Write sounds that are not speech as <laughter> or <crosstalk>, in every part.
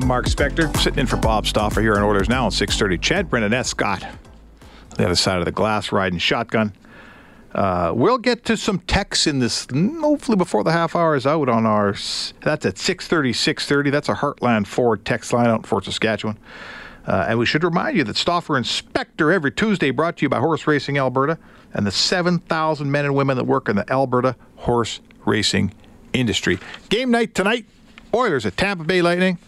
I'm Mark Spector, sitting in for Bob Stauffer here on Oilers Now on 630. CHED Brennan S. Scott, the other side of the glass, riding shotgun. Uh, we'll get to some texts in this, hopefully before the half hour is out on our, that's at 630, 630. That's a Heartland Ford text line out in Fort Saskatchewan. Uh, and we should remind you that Stauffer and Spector every Tuesday brought to you by Horse Racing Alberta and the 7,000 men and women that work in the Alberta horse racing industry. Game night tonight. Oilers at Tampa Bay Lightning.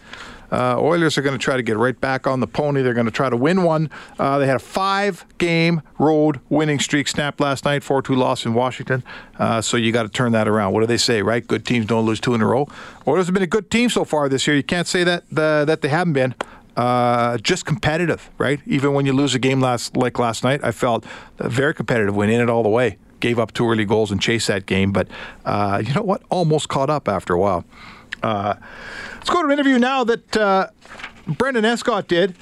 Uh, Oilers are going to try to get right back on the pony. They're going to try to win one. Uh, they had a five game road winning streak snapped last night, 4 2 loss in Washington. Uh, so you got to turn that around. What do they say, right? Good teams don't lose two in a row. Oilers have been a good team so far this year. You can't say that, that they haven't been. Uh, just competitive, right? Even when you lose a game last like last night, I felt very competitive win in it all the way. Gave up two early goals and chased that game, but uh, you know what? Almost caught up after a while. Uh, let's go to an interview now that uh, Brendan Escott did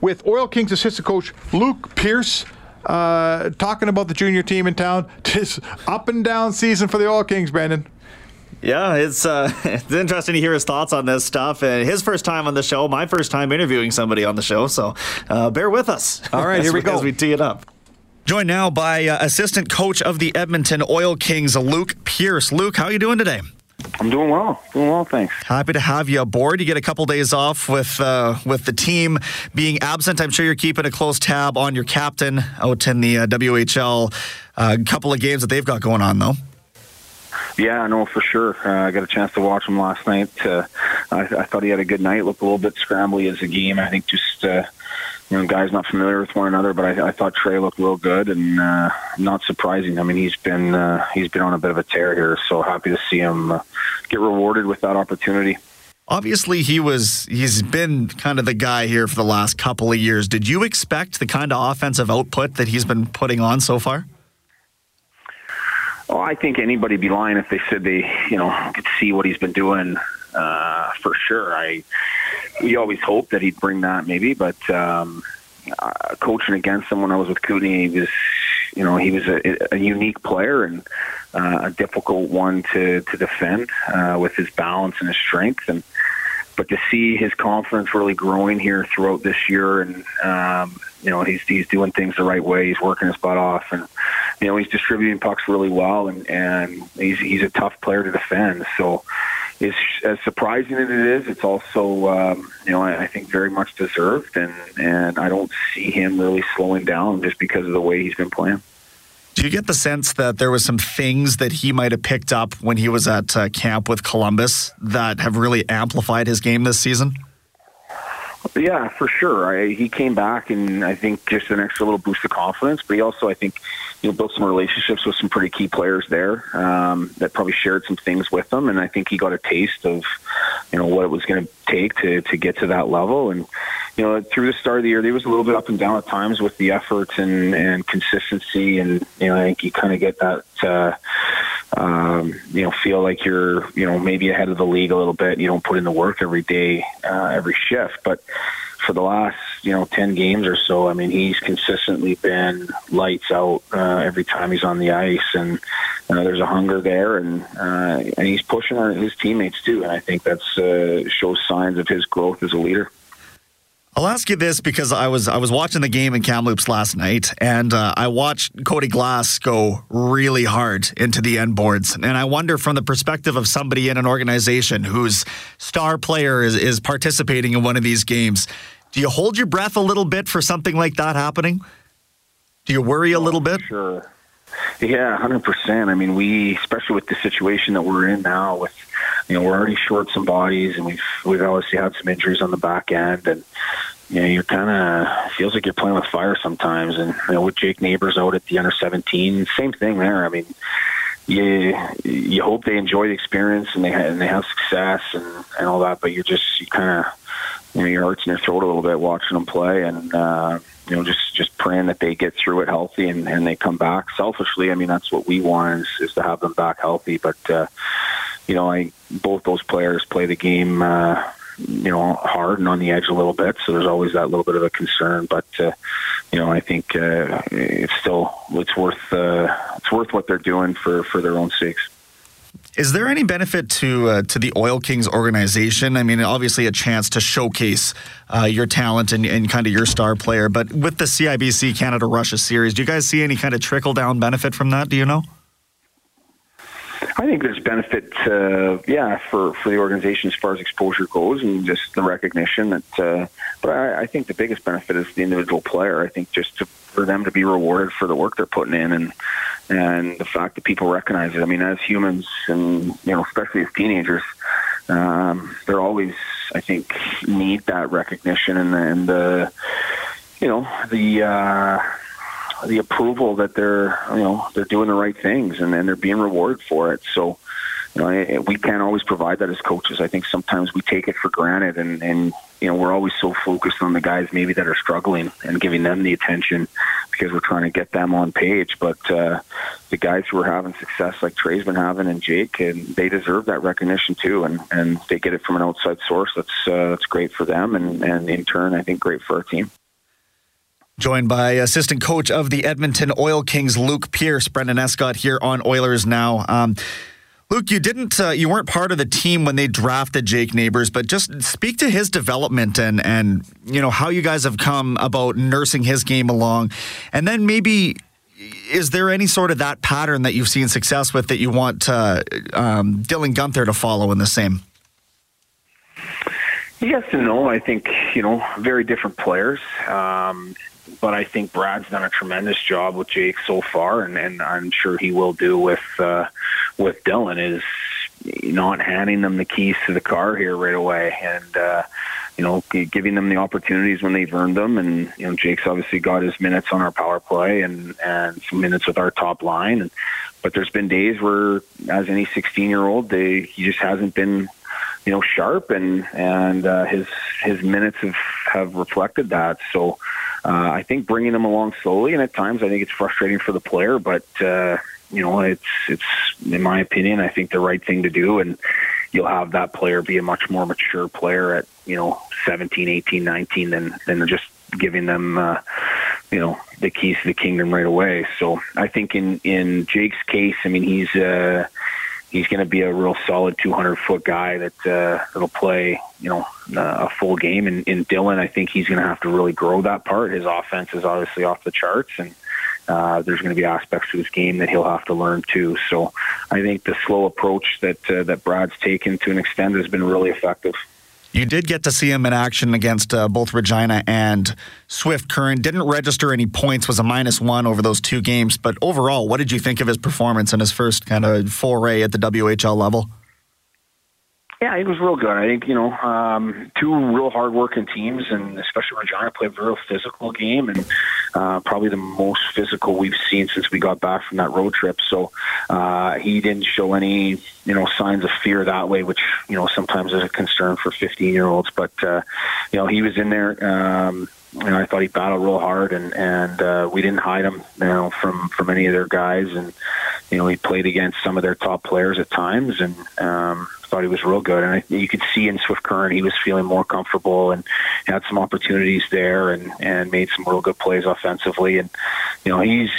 with Oil Kings assistant coach Luke Pierce. Uh, talking about the junior team in town. <laughs> Just up and down season for the Oil Kings, Brendan. Yeah, it's uh, <laughs> it's interesting to hear his thoughts on this stuff. And his first time on the show, my first time interviewing somebody on the show. So uh, bear with us. All right, <laughs> here we go. As we tee it up. Joined now by uh, assistant coach of the Edmonton Oil Kings, Luke Pierce. Luke, how are you doing today? I'm doing well. Doing well, thanks. Happy to have you aboard. You get a couple days off with uh, with the team being absent. I'm sure you're keeping a close tab on your captain out in the uh, WHL. A uh, couple of games that they've got going on, though. Yeah, I know for sure. Uh, I got a chance to watch him last night. Uh, I, I thought he had a good night. Looked a little bit scrambly as a game. I think just uh, you know guys not familiar with one another. But I, I thought Trey looked real good and uh, not surprising. I mean he's been uh, he's been on a bit of a tear here. So happy to see him uh, get rewarded with that opportunity. Obviously, he was he's been kind of the guy here for the last couple of years. Did you expect the kind of offensive output that he's been putting on so far? Well, I think anybody'd be lying if they said they, you know, could see what he's been doing uh, for sure. I we always hoped that he'd bring that maybe, but um, uh, coaching against him when I was with Kootenay, he was, you know, he was a, a unique player and uh, a difficult one to to defend uh, with his balance and his strength and. But to see his confidence really growing here throughout this year, and um, you know he's he's doing things the right way. He's working his butt off, and you know he's distributing pucks really well, and and he's he's a tough player to defend. So, it's as surprising as it is, it's also um, you know I, I think very much deserved, and and I don't see him really slowing down just because of the way he's been playing. Do you get the sense that there was some things that he might have picked up when he was at uh, camp with Columbus that have really amplified his game this season? Yeah, for sure. I, he came back, and I think just an extra little boost of confidence. But he also, I think, you know, built some relationships with some pretty key players there um, that probably shared some things with them. And I think he got a taste of, you know, what it was going to take to to get to that level. And you know, through the start of the year, there was a little bit up and down at times with the effort and and consistency. And you know, I think you kind of get that. Uh, um, you know, feel like you're, you know, maybe ahead of the league a little bit. You don't put in the work every day, uh, every shift. But for the last, you know, 10 games or so, I mean, he's consistently been lights out uh, every time he's on the ice. And uh, there's a hunger there. And, uh, and he's pushing our, his teammates too. And I think that's uh, shows signs of his growth as a leader. I'll ask you this because I was I was watching the game in Kamloops last night, and uh, I watched Cody Glass go really hard into the end boards, and I wonder from the perspective of somebody in an organization whose star player is, is participating in one of these games, do you hold your breath a little bit for something like that happening? Do you worry a little bit? Sure. Yeah, hundred percent. I mean, we, especially with the situation that we're in now, with you know, we're already short some bodies, and we've we've obviously had some injuries on the back end, and you know, you're kind of feels like you're playing with fire sometimes. And you know, with Jake Neighbours out at the under 17, same thing there. I mean, you you hope they enjoy the experience and they ha- and they have success and and all that, but you're just you kind of you know your heart's in your throat a little bit watching them play and. uh you know, just just praying that they get through it healthy and, and they come back. Selfishly, I mean, that's what we want is, is to have them back healthy. But uh, you know, I both those players play the game uh, you know, hard and on the edge a little bit. So there's always that little bit of a concern. But uh, you know, I think uh, it's still it's worth uh, it's worth what they're doing for for their own sakes. Is there any benefit to uh, to the Oil Kings organization? I mean, obviously a chance to showcase uh, your talent and, and kind of your star player, but with the CIBC Canada Russia series, do you guys see any kind of trickle down benefit from that? Do you know? I think there's benefit, uh, yeah, for, for the organization as far as exposure goes, and just the recognition that. Uh, but I, I think the biggest benefit is the individual player. I think just to, for them to be rewarded for the work they're putting in, and and the fact that people recognize it. I mean, as humans, and you know, especially as teenagers, um, they're always, I think, need that recognition and, and the, you know, the. Uh, the approval that they're you know they're doing the right things and then they're being rewarded for it. So you know we can't always provide that as coaches. I think sometimes we take it for granted and and you know we're always so focused on the guys maybe that are struggling and giving them the attention because we're trying to get them on page. But uh, the guys who are having success like Trey's been having and Jake and they deserve that recognition too and and they get it from an outside source. That's uh, that's great for them and and in turn I think great for our team. Joined by assistant coach of the Edmonton Oil Kings, Luke Pierce. Brendan Escott here on Oilers Now. Um, Luke, you didn't, uh, you weren't part of the team when they drafted Jake Neighbours, but just speak to his development and and you know how you guys have come about nursing his game along, and then maybe is there any sort of that pattern that you've seen success with that you want uh, um, Dylan Guenther to follow in the same? Yes and no. I think you know very different players. Um, but I think Brad's done a tremendous job with Jake so far, and, and I'm sure he will do with uh, with Dylan. Is not handing them the keys to the car here right away, and uh, you know giving them the opportunities when they've earned them. And you know Jake's obviously got his minutes on our power play and and some minutes with our top line. And, but there's been days where, as any 16 year old, they he just hasn't been you know sharp, and and uh, his his minutes have have reflected that. So uh, I think bringing them along slowly, and at times I think it's frustrating for the player, but uh, you know, it's it's in my opinion, I think the right thing to do, and you'll have that player be a much more mature player at you know 17, 18, 19 than than just giving them. Uh, you know the keys to the kingdom right away. So I think in in Jake's case, I mean he's uh, he's going to be a real solid 200 foot guy that uh, that'll play you know uh, a full game. And in Dylan, I think he's going to have to really grow that part. His offense is obviously off the charts, and uh, there's going to be aspects to his game that he'll have to learn too. So I think the slow approach that uh, that Brad's taken to an extent has been really effective. You did get to see him in action against uh, both Regina and Swift Current. Didn't register any points, was a minus one over those two games. But overall, what did you think of his performance in his first kind of foray at the WHL level? Yeah, it was real good. I think you know um, two real hard-working teams, and especially Regina played a real physical game, and uh, probably the most physical we've seen since we got back from that road trip. So uh, he didn't show any you know signs of fear that way, which you know sometimes is a concern for 15-year-olds. But uh, you know he was in there. Um, you know, I thought he battled real hard, and and uh, we didn't hide him, you know, from from any of their guys, and you know, he played against some of their top players at times, and um, thought he was real good. And I, you could see in Swift Current he was feeling more comfortable and had some opportunities there, and and made some real good plays offensively. And you know, he's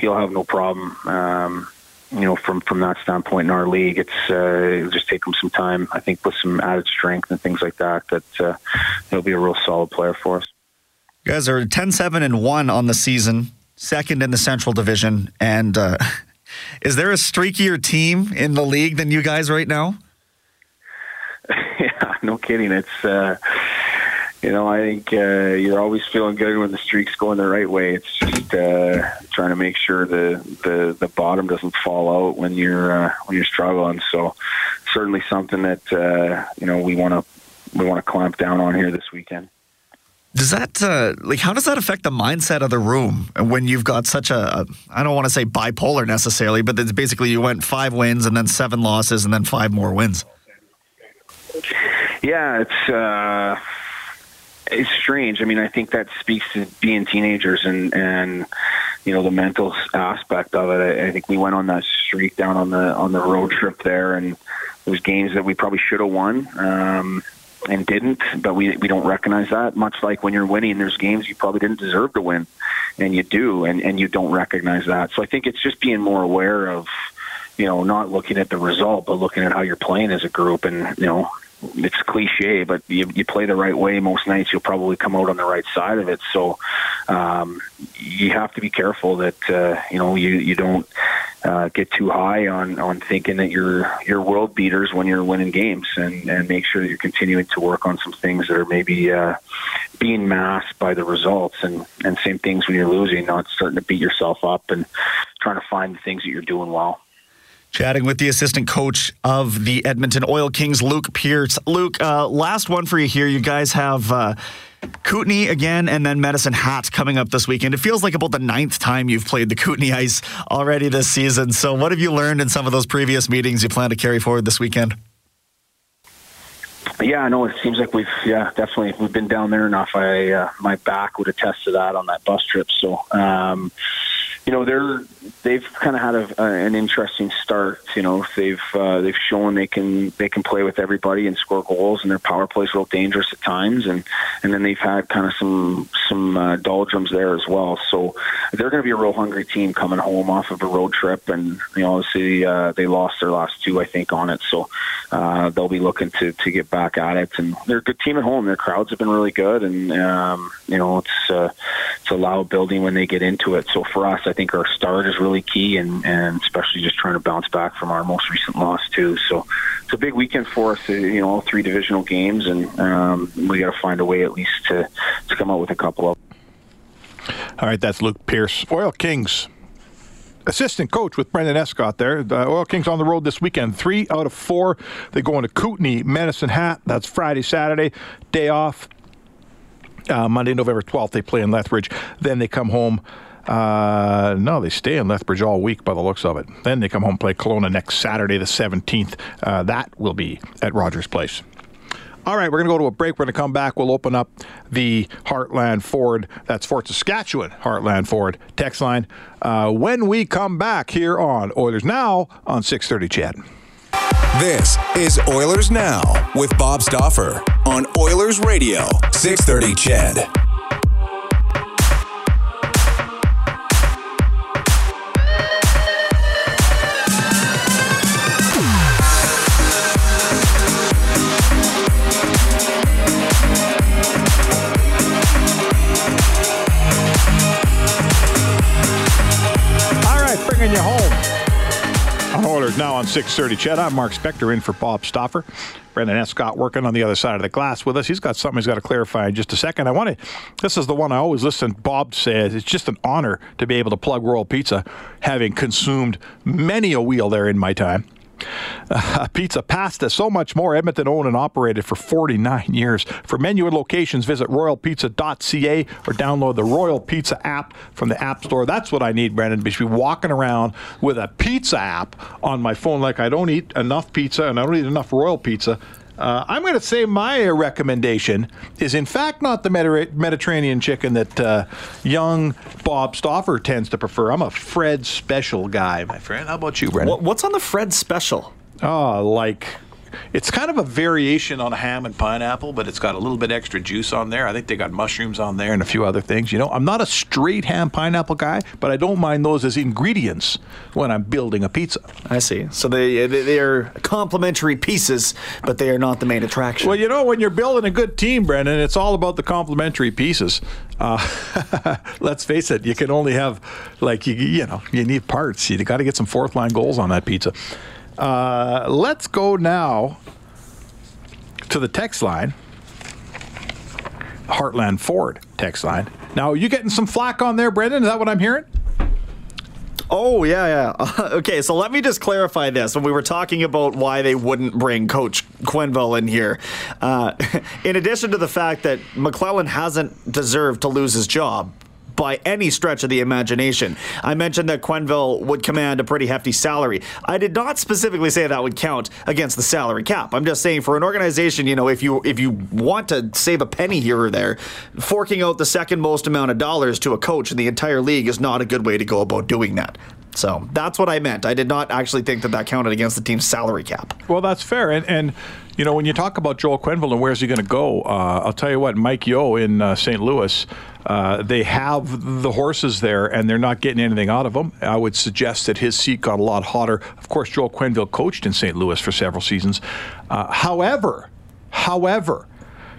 he'll have no problem. Um, you know, from from that standpoint in our league, it's uh, it'll just take him some time. I think with some added strength and things like that, that uh, he'll be a real solid player for us. You guys are 10 7 and 1 on the season, second in the Central Division. And uh, <laughs> is there a streakier team in the league than you guys right now? yeah, <laughs> no kidding. It's, uh, you know, I think uh, you're always feeling good when the streak's going the right way. It's just uh, trying to make sure the, the, the bottom doesn't fall out when you're uh, when you're struggling. So certainly something that uh, you know we want to we want to clamp down on here this weekend. Does that uh, like how does that affect the mindset of the room when you've got such a I don't want to say bipolar necessarily, but it's basically you went five wins and then seven losses and then five more wins. Yeah, it's uh, it's strange. I mean, I think that speaks to being teenagers and and you know the mental aspect of it. I, I think we went on that streak down on the on the road trip there, and those games that we probably should have won. Um, and didn't, but we we don't recognize that. Much like when you're winning, there's games you probably didn't deserve to win, and you do, and and you don't recognize that. So I think it's just being more aware of, you know, not looking at the result, but looking at how you're playing as a group, and you know, it's cliche, but you, you play the right way most nights, you'll probably come out on the right side of it. So um, you have to be careful that uh, you know you you don't uh, get too high on on thinking that you're you're world beaters when you're winning games, and and make sure that you're continuing to work on some things that are maybe uh, being masked by the results, and and same things when you're losing, not starting to beat yourself up and trying to find the things that you're doing well. Chatting with the assistant coach of the Edmonton Oil Kings, Luke Pierce. Luke, uh, last one for you here. You guys have uh, Kootenay again and then Medicine Hat coming up this weekend. It feels like about the ninth time you've played the Kootenay Ice already this season. So, what have you learned in some of those previous meetings you plan to carry forward this weekend? Yeah, I know. It seems like we've, yeah, definitely, we've been down there enough. I, uh, my back would attest to that on that bus trip. So, um, you know they're they've kind of had a, uh, an interesting start. You know they've uh, they've shown they can they can play with everybody and score goals, and their power play is real dangerous at times. And and then they've had kind of some some uh, doldrums there as well. So they're going to be a real hungry team coming home off of a road trip, and you know obviously uh, they lost their last two I think on it. So uh, they'll be looking to to get back at it, and they're a good team at home. Their crowds have been really good, and um, you know it's uh, it's a loud building when they get into it. So for us. I think our start is really key, and, and especially just trying to bounce back from our most recent loss too. So it's a big weekend for us. Uh, you know, all three divisional games, and um, we got to find a way at least to to come out with a couple of. All right, that's Luke Pierce, Oil Kings assistant coach with Brendan Escott there. The Oil Kings on the road this weekend. Three out of four. They go into Kootenay, Medicine Hat. That's Friday, Saturday. Day off. Uh, Monday, November 12th, they play in Lethbridge. Then they come home uh, no, they stay in Lethbridge all week by the looks of it. Then they come home play Kelowna next Saturday, the 17th. Uh, that will be at Rogers Place. All right, we're going to go to a break. We're going to come back. We'll open up the Heartland Ford, that's Fort Saskatchewan Heartland Ford text line uh, when we come back here on Oilers Now on 630 CHED. This is Oilers Now with Bob Stauffer on Oilers Radio, 630 CHED. Oilers now on 6:30. CHED, I'm Mark Spector in for Bob Stauffer. Brendan Escott working on the other side of the glass with us. He's got something he's got to clarify in just a second. I want to. This is the one I always listen. Bob says it's just an honor to be able to plug Royal Pizza, having consumed many a wheel there in my time. Uh, pizza, pasta, so much more. Edmonton owned and operated for 49 years. For menu and locations, visit royalpizza.ca or download the Royal Pizza app from the App Store. That's what I need, Brendan. Be walking around with a pizza app on my phone like I don't eat enough pizza and I don't eat enough Royal Pizza. Uh, I'm going to say my recommendation is, in fact, not the Mediter- Mediterranean chicken that uh, young Bob Stauffer tends to prefer. I'm a Fred Special guy, my friend. How about you, Brendan? What's on the Fred Special? Oh, like it's kind of a variation on a ham and pineapple, but it's got a little bit extra juice on there. I think they got mushrooms on there and a few other things. You know, I'm not a straight ham pineapple guy, but I don't mind those as ingredients when I'm building a pizza. I see. So they they are complementary pieces, but they are not the main attraction. Well, you know, when you're building a good team, Brendan, it's all about the complementary pieces. Uh, <laughs> let's face it, you can only have like you, you know you need parts. You got to get some fourth line goals on that pizza. Uh, let's go now to the text line. Heartland Ford text line. Now, you getting some flack on there, Brendan? Is that what I'm hearing? Oh, yeah, yeah. <laughs> okay, so let me just clarify this. When we were talking about why they wouldn't bring Coach Quenneville in here, uh, <laughs> in addition to the fact that McLellan hasn't deserved to lose his job, by any stretch of the imagination. I mentioned that Quenneville would command a pretty hefty salary. I did not specifically say that would count against the salary cap. I'm just saying for an organization, you know, if you if you want to save a penny here or there, forking out the second most amount of dollars to a coach in the entire league is not a good way to go about doing that. So that's what I meant. I did not actually think that that counted against the team's salary cap. Well, that's fair. And, and you know, when you talk about Joel Quenneville and where's he going to go, uh, I'll tell you what, Mike Yeo in uh, St. Louis, uh, they have the horses there and they're not getting anything out of them. I would suggest that his seat got a lot hotter. Of course, Joel Quenneville coached in St. Louis for several seasons. Uh, however, however,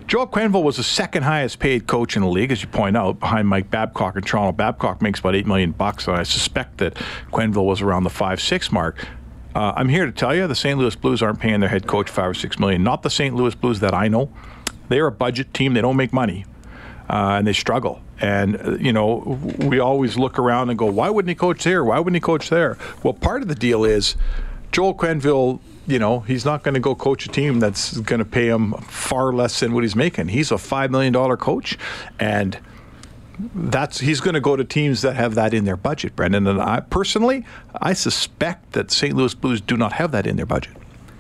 Joel Quenneville was the second highest paid coach in the league, as you point out, behind Mike Babcock in Toronto. Babcock makes about eight million bucks, and I suspect that Quenneville was around the five six mark. Uh, I'm here to tell you the St. Louis Blues aren't paying their head coach five or six million. Not the St. Louis Blues that I know. They're a budget team. They don't make money, uh, and they struggle. And uh, you know, we always look around and go, "Why wouldn't he coach there? Why wouldn't he coach there?" Well, part of the deal is Joel Quenneville. You know, he's not going to go coach a team that's going to pay him far less than what he's making. He's a five million dollar coach, and that's he's going to go to teams that have that in their budget, Brendan. And I personally, I suspect that St. Louis Blues do not have that in their budget.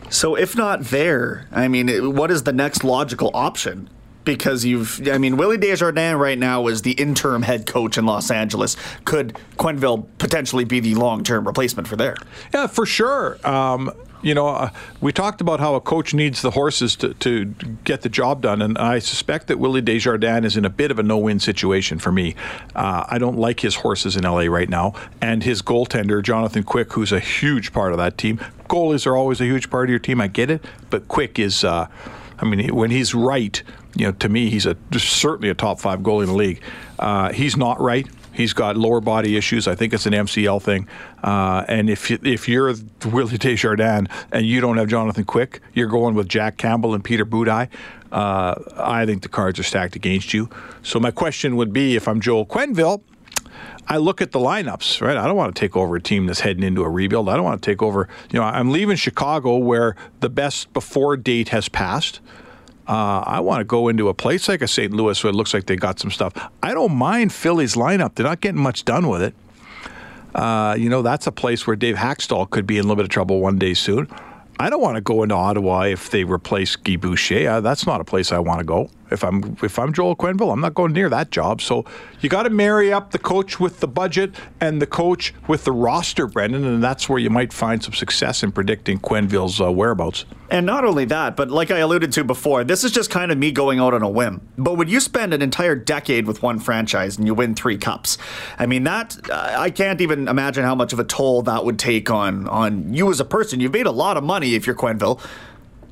So if not there, I mean, what is the next logical option? Because you've, I mean, Willie Desjardins right now is the interim head coach in Los Angeles. Could Quenneville potentially be the long-term replacement for there? Yeah, for sure. Um, you know, uh, we talked about how a coach needs the horses to, to get the job done, and I suspect that Willie Desjardins is in a bit of a no-win situation for me. Uh, I don't like his horses in LA right now, and his goaltender Jonathan Quick, who's a huge part of that team. Goalies are always a huge part of your team. I get it, but Quick is. Uh, I mean, when he's right, you know, to me, he's a certainly a top five goalie in the league. Uh, he's not right. He's got lower body issues. I think it's an MCL thing. Uh, and if you, if you're Willie Desjardins and you don't have Jonathan Quick, you're going with Jack Campbell and Peter Budaj. Uh, I think the cards are stacked against you. So my question would be, if I'm Joel Quenneville, I look at the lineups, right? I don't want to take over a team that's heading into a rebuild. I don't want to take over, you know, I'm leaving Chicago where the best before date has passed. Uh, I want to go into a place like a St. Louis where it looks like they got some stuff. I don't mind Philly's lineup. They're not getting much done with it. Uh, you know, that's a place where Dave Hakstol could be in a little bit of trouble one day soon. I don't want to go into Ottawa if they replace Guy Boucher. Uh, that's not a place I want to go. If I'm if I'm Joel Quenneville, I'm not going near that job. So you got to marry up the coach with the budget and the coach with the roster, Brendan, and that's where you might find some success in predicting Quenneville's uh, whereabouts. And not only that, but like I alluded to before, this is just kind of me going out on a whim. But when you spend an entire decade with one franchise and you win three cups, I mean that I can't even imagine how much of a toll that would take on on you as a person. You've made a lot of money if you're Quenneville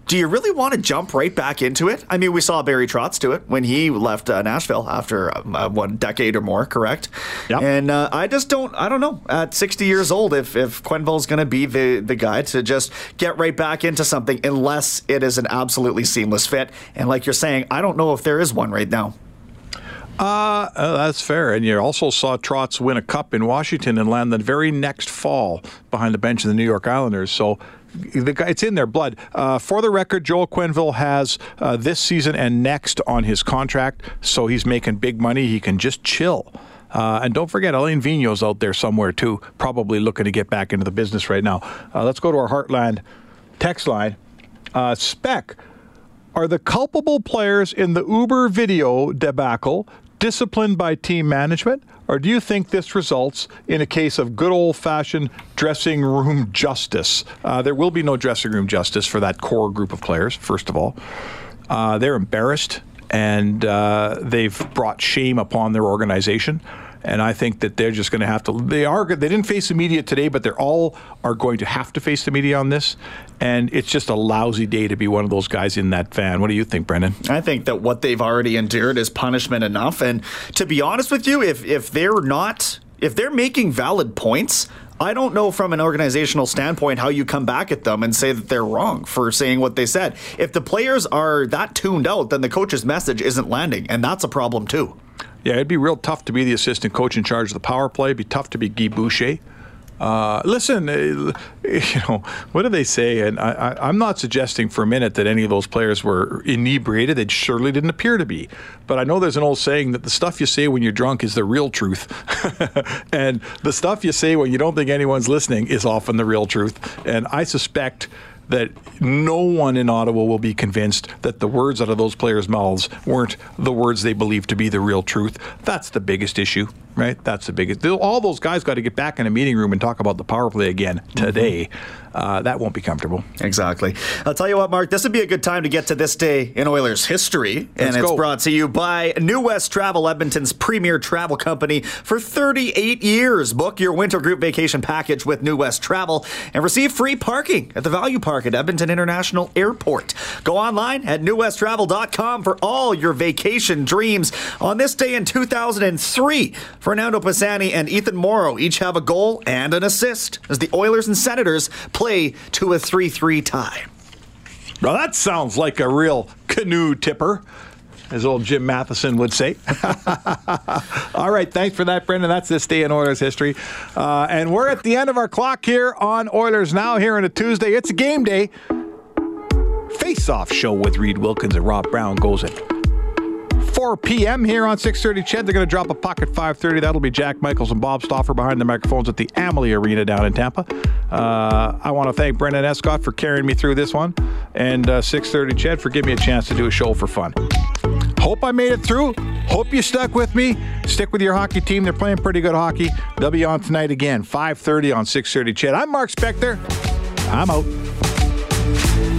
do you really want to jump right back into it? I mean, we saw Barry Trotz do it when he left uh, Nashville after uh, one decade or more, correct? Yep. And uh, I just don't, I don't know. At 60 years old, if if Quenneville's going to be the the guy to just get right back into something, unless it is an absolutely seamless fit. And like you're saying, I don't know if there is one right now. Uh, uh, that's fair. And you also saw Trotz win a cup in Washington and land the very next fall behind the bench of the New York Islanders. So it's in their blood. Uh, for the record, Joel Quenneville has uh, this season and next on his contract, so he's making big money. He can just chill. Uh, and don't forget, Alain Vigneault's out there somewhere too, probably looking to get back into the business right now. Uh, let's go to our Heartland text line. Uh, Spec, are the culpable players in the Uber video debacle disciplined by team management, or do you think this results in a case of good old fashioned dressing room justice? Uh, there will be no dressing room justice for that core group of players, first of all. Uh, they're embarrassed and uh, they've brought shame upon their organization. And I think that they're just going to have to. They are. They didn't face the media today, but they're all are going to have to face the media on this. And it's just a lousy day to be one of those guys in that van. What do you think, Brendan? I think that what they've already endured is punishment enough. And to be honest with you, if if they're not, if they're making valid points, I don't know from an organizational standpoint how you come back at them and say that they're wrong for saying what they said. If the players are that tuned out, then the coach's message isn't landing, and that's a problem too. Yeah, it'd be real tough to be the assistant coach in charge of the power play. It'd be tough to be Guy Boucher. Uh, listen, uh, <laughs> you know, what do they say? And I, am not suggesting for a minute that any of those players were inebriated. They surely didn't appear to be. But I know there's an old saying that the stuff you say when you're drunk is the real truth. <laughs> and the stuff you say when you don't think anyone's listening is often the real truth. And I suspect that no one in Ottawa will be convinced that the words out of those players' mouths weren't the words they believed to be the real truth. That's the biggest issue, right? That's the biggest. All those guys got to get back in a meeting room and talk about the power play again today. Mm-hmm uh, that won't be comfortable. Exactly. I'll tell you what, Mark, this would be a good time to get to this day in Oilers history. Let's and it's go. brought to you by New West Travel, Edmonton's premier travel company for 38 years. Book your winter group vacation package with New West Travel and receive free parking at the Value Park at Edmonton International Airport. Go online at newwesttravel.com for all your vacation dreams. On this day in 2003, Fernando Pisani and Ethan Moreau each have a goal and an assist as the Oilers and Senators play to a 3 3 tie. Well, that sounds like a real canoe tipper as old Jim Matheson would say. <laughs> All right, thanks for that, Brendan. That's this day in Oilers history. Uh, and we're at the end of our clock here on Oilers Now here on a Tuesday. It's a game day. Face off show with Reed Wilkins and Rob Brown goes at 4 p.m. here on 6:30. CHED, they're going to drop a pocket 5:30. That'll be Jack Michaels and Bob Stauffer behind the microphones at the Amalie Arena down in Tampa. Uh, I want to thank Brendan Escott for carrying me through this one, and uh, 6:30 Ched for giving me a chance to do a show for fun. Hope I made it through. Hope you stuck with me. Stick with your hockey team. They're playing pretty good hockey. They'll be on tonight again, 5:30 on 6:30 CHED, I'm Mark Spector. I'm out.